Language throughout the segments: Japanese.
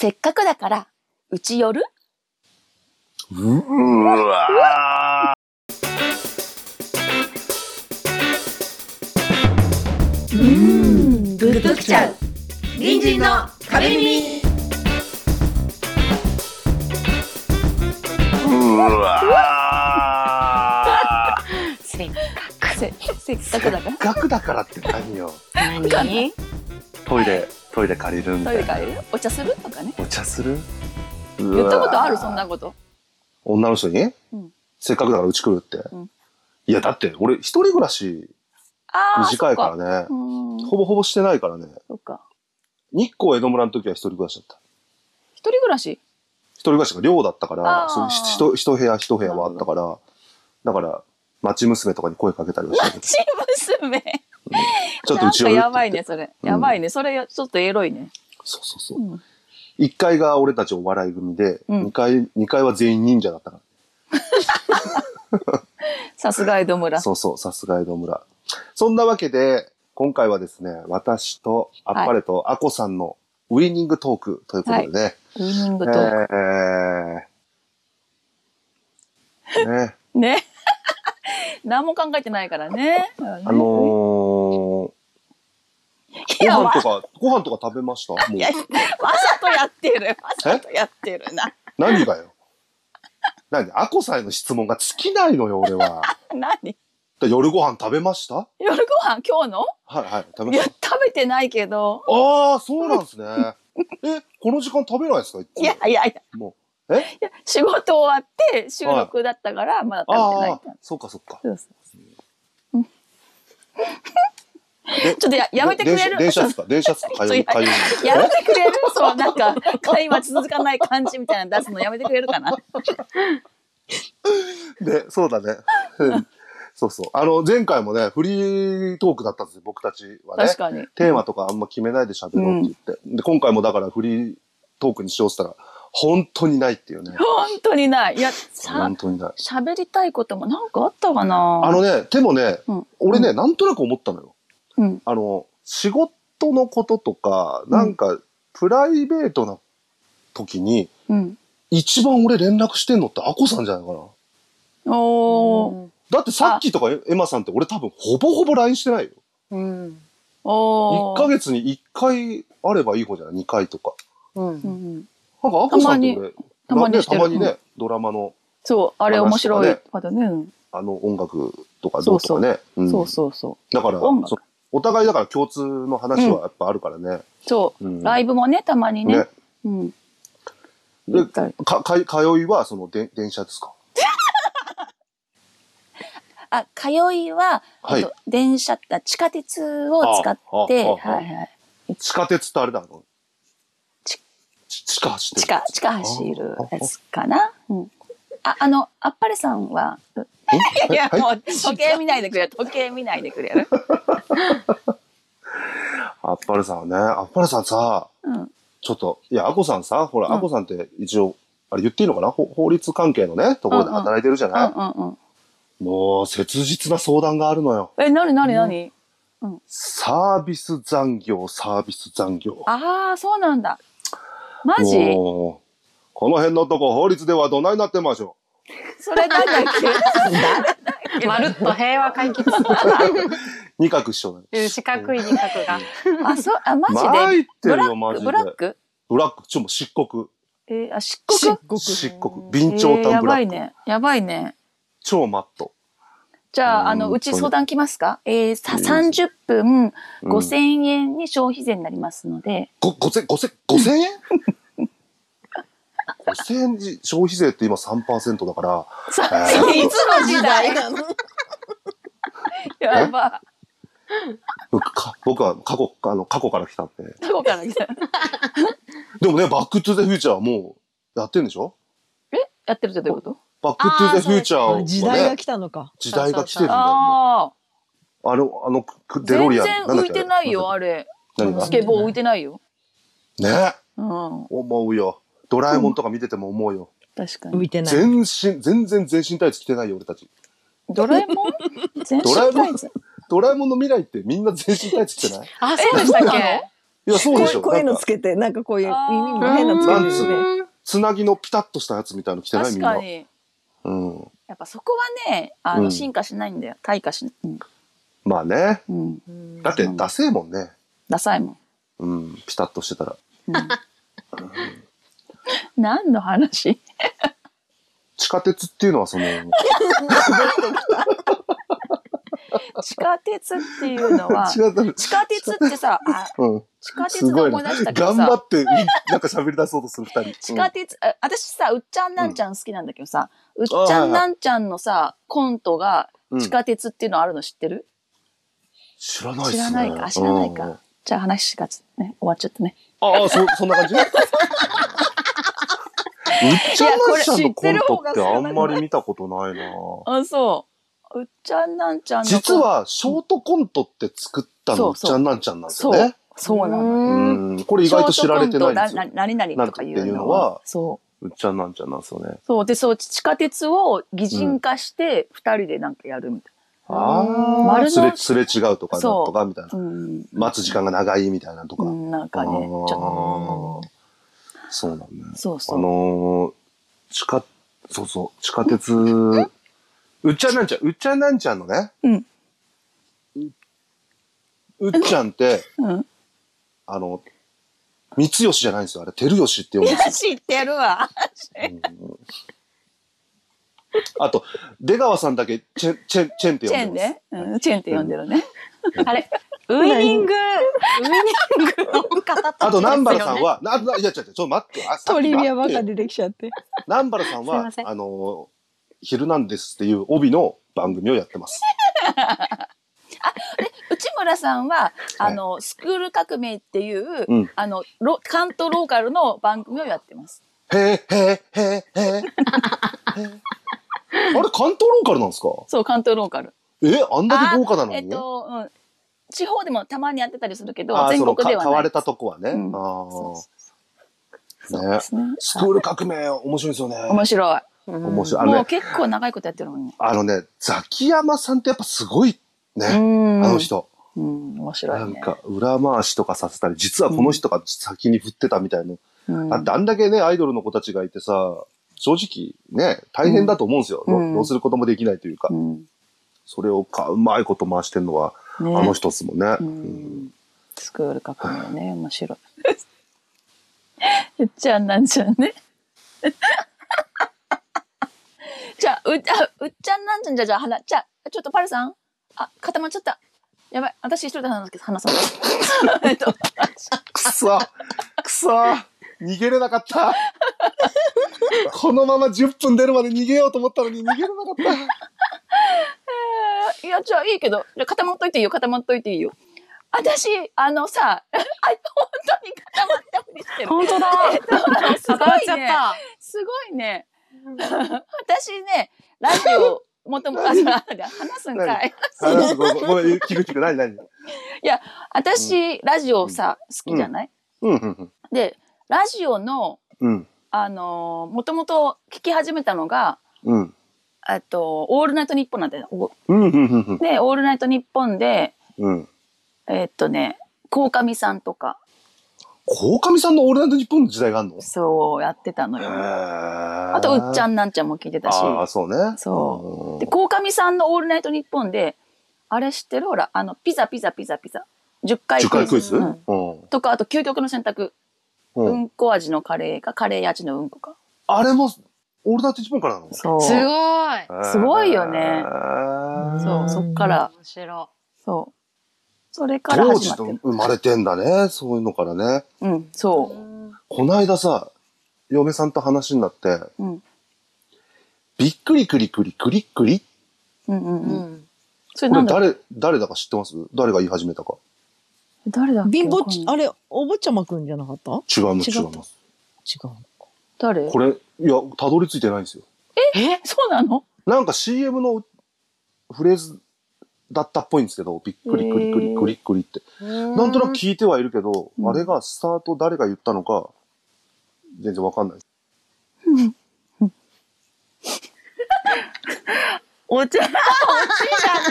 せっかくだから、うち寄る？ううわうん、グッときちゃう。隣人の壁耳うわせっせせっかくだから？額だからって何よ。何？トイレトイレ借りるみトたいな。イレ帰る？お茶するとかね。お茶する？言言ったことある？そんなこと。女の人に、うん。せっかくだからうち来るって、うん。いやだって俺一人暮らしああ。短いからら。ねうん。ほぼほぼしてないからね。そっか。日光江戸村の時は一人暮らしだった。一人暮らし？一人暮らしが寮だったからあー。そのひと一部屋一部屋はあったから。だから町娘とかに声かけたりはしたけどチ娘？ちょっとうちなんか寄るって言ってやばいね、それ。うんやばいね。それ、ちょっとエロいね。そうそうそううん。1階が俺たちお笑い組で、うん2階二階は全員忍者だったか さすが江戸村ら。。そうそう、さすが江戸村。そんなわけで、今回はですね、私とあっぱれとあこさんのウィニングトークということでね、ウィニングトーク。えー、ね、ね。何も考えてないからね。あのー、ご飯とか、ご飯とか食べました？もういやわざとやってる。わざとやってるな。何がよ？何？あこさんへの質問が尽きないのよ、俺は。何？で夜ご飯食べました？は夜ご飯？今日の？いはい、食いやべまし、食べてないけど。た。ああ、そうなんですね。え、この時間食べないですか？いやいやいや。もう。え？いや仕事終わって収録だったから、まだ食べてないああ、そうかそうか。そうそううん ちょっとややめてくれる？電車電車っすか？電車っすか？通い、通い。やめてくれる？そう、なんか、会話続かない感じみたいなの出すのやめてくれるかな？で、そうだね。うんそうそう。あの、前回もね、フリートークだったんですよ、僕たちはね確。かに。テーマとかあんま決めないで喋ろうって言って。で、今回もだからフリートークにしようって言ったら、本当にないっていうね。本当にない。いや、さ本、当にない。喋りたいこともなんかあったかなあのね、でもね、うん俺ね、なんとなく思ったのよ。うん。あの、仕事のこととか、なんか、プライベートな時に、うん。一番俺連絡してんのってアコさんじゃないかな。おー。だってさっきとかエエマさんって俺多分ほぼほぼ LINE してないよ。うんおー。1ヶ月に1回あればいい方じゃない ?2 回とか。うんうん。なんかアコさんたまにねたまにね、ドラマのそう、あれ面白い話と方ね。うんあの音楽とかどうとかね。うんそうそうそう。だからお互いだから共通の話はやっぱあるからね。そうう。んライブもね、たまにね。ねうん。でかかい通いはそので電車ですか？あ、通いは、はいえっと電車、あ地下鉄を使って、はいはい。地下鉄ってあれだのちち地下走ってる地下、地下走るやつかな？うん。あ、あの、あっぱれさんは、う いや、はい？もう、時計見ないでくれる。時計見ないでくれる。あっぱれさんはね、あっぱれさんさ、うん。ちょっと、いや、アコさんさ、ほら、うんアコさんって一応、あれ言っていいのかな？ほ法律関係のね、ところで働いてるじゃうない、んうんうん。もう、切実な相談があるのよ。え、なになになに？サービス残業、サービス残業。ああ、そうなんだ。マジ？この辺のとこ法律ではどないなってましょそれなんだっけ？まるっと平和解決う。二角師匠。四角い二角があ、そう、あ、マジで？参ってブラるよ、マジで。ックブラック？ブラック、ちょ、もう漆黒。えー、あ、漆黒？漆黒。備長炭ブラック。ばいね。やばいね。超マット。じゃあ、あの、うち相談来ますか？えー、さ、うん。30分うん。5000円に消費税になりますので、ご、五千、五千、五千円？五千円じ消費税って今3%だから、さえー。いつの時代 やば。僕か僕は過去、あの、過去から来たんで。どこから来た。でもね、バックトゥザフューチャーはもうやってんでしょ？やってるってどういうこと？バックトゥザフューチャーはね、時代が来たのか。時代が来てるんだああ、の、あの、くデロリアン。全然浮いてないよ、ああれ。スケボー浮いてないよ。ねうん、思うよ。ドラえもんとか見てても思うよ。確かに。浮いてない。全身、全然全身タイツ着てないよ、俺たち。ドラえもん？全身ドラえもんタイツドラえもんの未来ってみんな全身タイツ着てない？あそうでしたっけ？いや、そうでしょ。こういうのつけて、なんかこういう耳も変なのつけてつなぎのピタッとしたやつみたいの着てない？みんな。確かに。うん。やっぱそこはね、あの、うん進化しないんだよ。退化し、うん。まあね。うん。うんだって、ダセえもんね。ダサいもん。うん。ピタッとしてたら。うん、何の話？地下鉄っていうのはその、地下鉄っていうのは。地下鉄ってさ、あ、うん。地下鉄。で思い出したけど頑張さ、って、うんなんか喋り出そうとする二人。地下鉄、あ私さ、うっちゃんなんちゃん好きなんだけどさ、うっちゃんなんちゃんのさ、コントがうん地下鉄っていうのあるの知ってる、知らないっすね。知らないかあ知らないかうんじゃあ話がつね、終わっちゃったね。ああ、そ、そんな感じ？うっちゃんなんちゃんのコントってあんまり見たことないなあ、そう。うっちゃんなんちゃん実は、ショートコントって作ったのうっちゃんなんちゃんなんですよね。、そうなの。うん。これ意外と知られてないんですよ何々とかいうなんていうのはそう。うっちゃんなんちゃんなんですよね。そう。で、そう、地下鉄を擬人化して、二人でなんかやるみたいああ、丸のすれ、すれ違うとか、とかみたいな。な。うん。待つ時間が長いみたいなとか。うん、なんかね、ちょっあーそうなんだね。と、そうそう。あのー、地下、そうそう、地下鉄、うっちゃんなんちゃん、うっちゃんなんちゃんのね、うんううっちゃんって、うん。あの、三吉じゃないんですよ。あれ、照吉って読むんいや、ですよ。知ってるわ。うんあと、出川さんだけ、チェン、チェン、チェンってチェ読んでます。うん、チェーンって呼んでるね。あれ、ウイニング、ウイニングの方あと、南原さんは、は、な、な、いや、ちょ、ちょ、ちょっと待ってよ。あトきリビアばっか待ってよ出てきちゃって。南原さんはすいませ、んあの、ヒルナンデスっていう帯の番組をやってます。内村さんは、あの、スクール革命っていう、うんあの、ロ関東ローカルの番組をやってます。へえ、へえ、へえ、へえ。あれ、関東ローカルなんですか？そう、関東ローカル。え、あんだけ豪華なのに？えっと、うん。地方でもたまにやってたりするけど、全国では。買われたとこはね。うんあそうあ。ね。ね。スクール革命、面白いですよね。面白い。面白い。あのね、もう結構長いことやってるもんね。あのね、ザキヤマさんってやっぱすごいね。んあの。人。うん、面白いね。なんか、裏回しとかさせたり、実はこの人が先に振ってたみたいな。うん、だってあんだけね、アイドルの子たちがいてさ、正直ね、大変だと思うんですよ。うんどうすることもできないというか。うん。それをかうまいこと回してんのは、ねあの人っすもんね。ううんん。スクール革命ね、面白い。うっちゃんなんちゃんね。う、あうっちゃんなんちゃんじゃあ、じゃあ、はな、じゃあ、ちょっとパルさん？あ、固まっちゃった。やばい。私一人で話す話さない。えっと、くそくそ逃げれなかったこのまま10分出るまで逃げようと思ったのに逃げれなかった。いや、じゃあいいけど、じゃあ固まっといていいよ、固まっといていいよ。私、あのさ、あ、本当に固まったふりしてる。本当だ。えっとすご 固まっちゃっい。すごいね。私ね、ラジオ、もともと、あ、話すんかい。あごめんごめん聞く聞く、何何？私、ラジオさ、好きじゃない、で、ラジオの、うん。あのー、もともと聞き始めたのが、うん。えっと、オールナイトニッポンなんだよ。で、オールナイトニッポンで、うん。えっとね、鴻上さんとか、鴻上さんのオールナイトニッポンの時代があるの？そうやってたのよ。ああと、うっちゃんんなんちゃんも聞いてたし。ああ、そうね。そうで、鴻上さんのオールナイトニッポンで、あれ知ってる？ほら、あの、ピザピザピザピザ。10回10回クイズ？うんうん。とか、あと、究極の選択。う。うんんこ味のカレーか、カレー味のうんこか。あれも、オールナイトニッポンからなの？そう。すごい。すごいよねへーそう、そっから、面白そう。それから当時始まってる。と生まれてんだね。そういうのからね。うん、い。そう。こないださ、嫁さんと話になって、うん。びっくりくりくりくりくり？うんうんううん。ん。それこれ誰、誰だか知ってます？誰が言い始めたか。誰だっけ？貧乏ち、あれ、お坊ちゃまくんじゃなかった？違います、違った違います。違うの。誰？これ、いや、たどり着いてないんですよ。え？そうなの？なんか CM のフレーズだったっぽいんですけど、びっくりくりくりくりくりって。ななんとなく聞いてはいるけど、うんあれがスタート誰が言ったのか、全然わかんない。お茶、お茶じゃ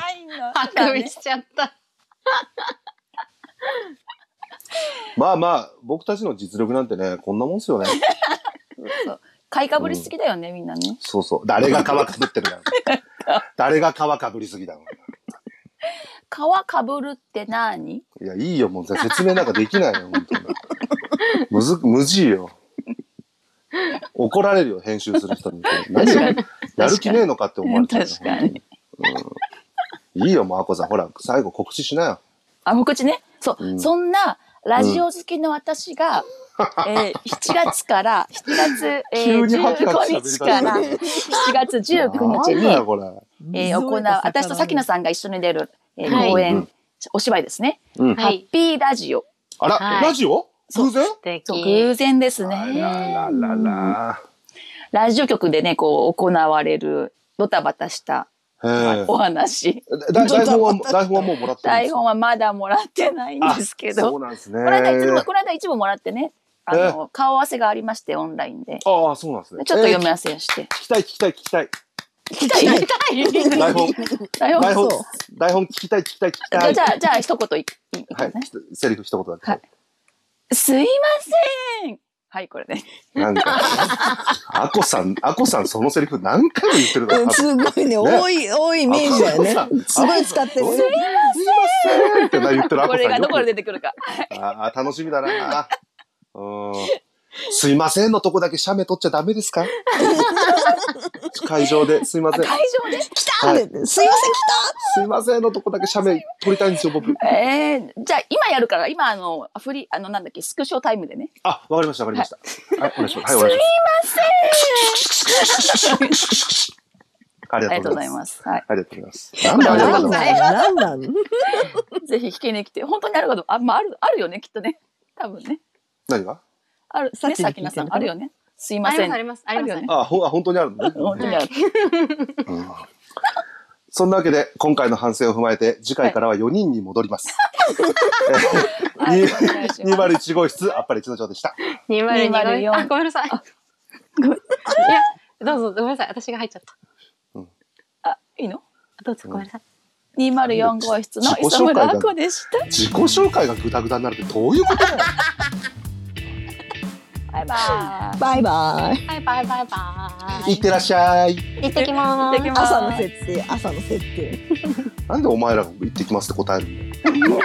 ないの。あくびしちゃった。まあまあ、僕たちの実力なんてね、こんなもんっすよね。そう買いかぶりすぎだよね、みんなね。そうそう。誰が皮かぶってるだろう。誰が皮かぶりすぎだろ皮かぶるって何？う。いや、いいよ。もう説明なんかできないよ、本当に。むず、むじいよ。怒られるよ、編集する人に。何確かに。やる気ねえのかって思われてるよ確かに。うん、いいよ、もう、あこさん。ほら、最後告知しなよ。あ、告知ね？そう、うんそんなラジオ好きの私が、えー、7月から、7月、えー、急にハキハキ15喋り出した日から、7月19日に。えー、行う、私と咲菜さんが一緒に出る、えーはい公演、うんお芝居ですね。ハッピーラジオ。あら、はいラジオ？偶然？そう、偶然ですね。ラジオ局でね、こう、行われる、ドタバタしたお話。だ台本は、台本はもうもらって台本はまだもらってないんですけど、そうなんですね。この間一部、この間一部もらってね、あの、顔合わせがありまして、オンラインで。ああ、そうなんですね。ちょっと読み合えわせして。ー聞きたい、聞きたい、聞きたい。聞きたい？聞きたい台本、台本台本そう、台本聞きたい、聞きたい、聞きたい。じゃあ、じゃあ一言いいはいね。、セリフ一言だけ。はいすいませんはい、これね。なんか、あこさん、あこさんそのセリフ何回も言ってるだろ、うすごいね、多い、多いイメージだよねあ。すごい使ってる。すいませんってな言ってるあこさんこれがどこでよ出てくるか。くああ、楽しみだな。うん。すいませんのとこだけ写メ撮っちゃダメですか？会場ですいません。あ会場で？来たって言ってすいますいませんのとこだけ写メ撮りたいんですよ、僕。えー、じゃあ今やるから、今あの、フリ、あの、なんだっけ、スクショタイムでね。あ、わかりました、わかりました。はい、お願いします。はい、お願いします。ありありがとうごがとうございま。すす。はい。ありがとうございます。なんだありがとうございますなんなぜひ聞きに来て、本当にあるかと、あ、まあ、ある、あるよね、きっとね。多分ね。何が？ある、ね、さっきのささん、あるよね。すいません。ありますありますあねあ、ほん あ本当にあるのね。本当にある。うんそんなわけで、今回の反省を踏まえて、次回からは4人に戻ります。はいえお願いしーます201号室、あっぱれ一の城でした。202 204あごめんなさいいやどうぞごめんなさい私が入っちゃったあ、いいの？どうぞごめんなさい ?204 号室の自己磯紹介が村あこでした。自己紹介がグダグダになるってどういうことだよ。バイバイ。バイバイ。バイバイバイバイいってらっしゃい。行ってきまーす朝の設定、朝の設定。なんでお前らが行ってきますって答えるんだよ。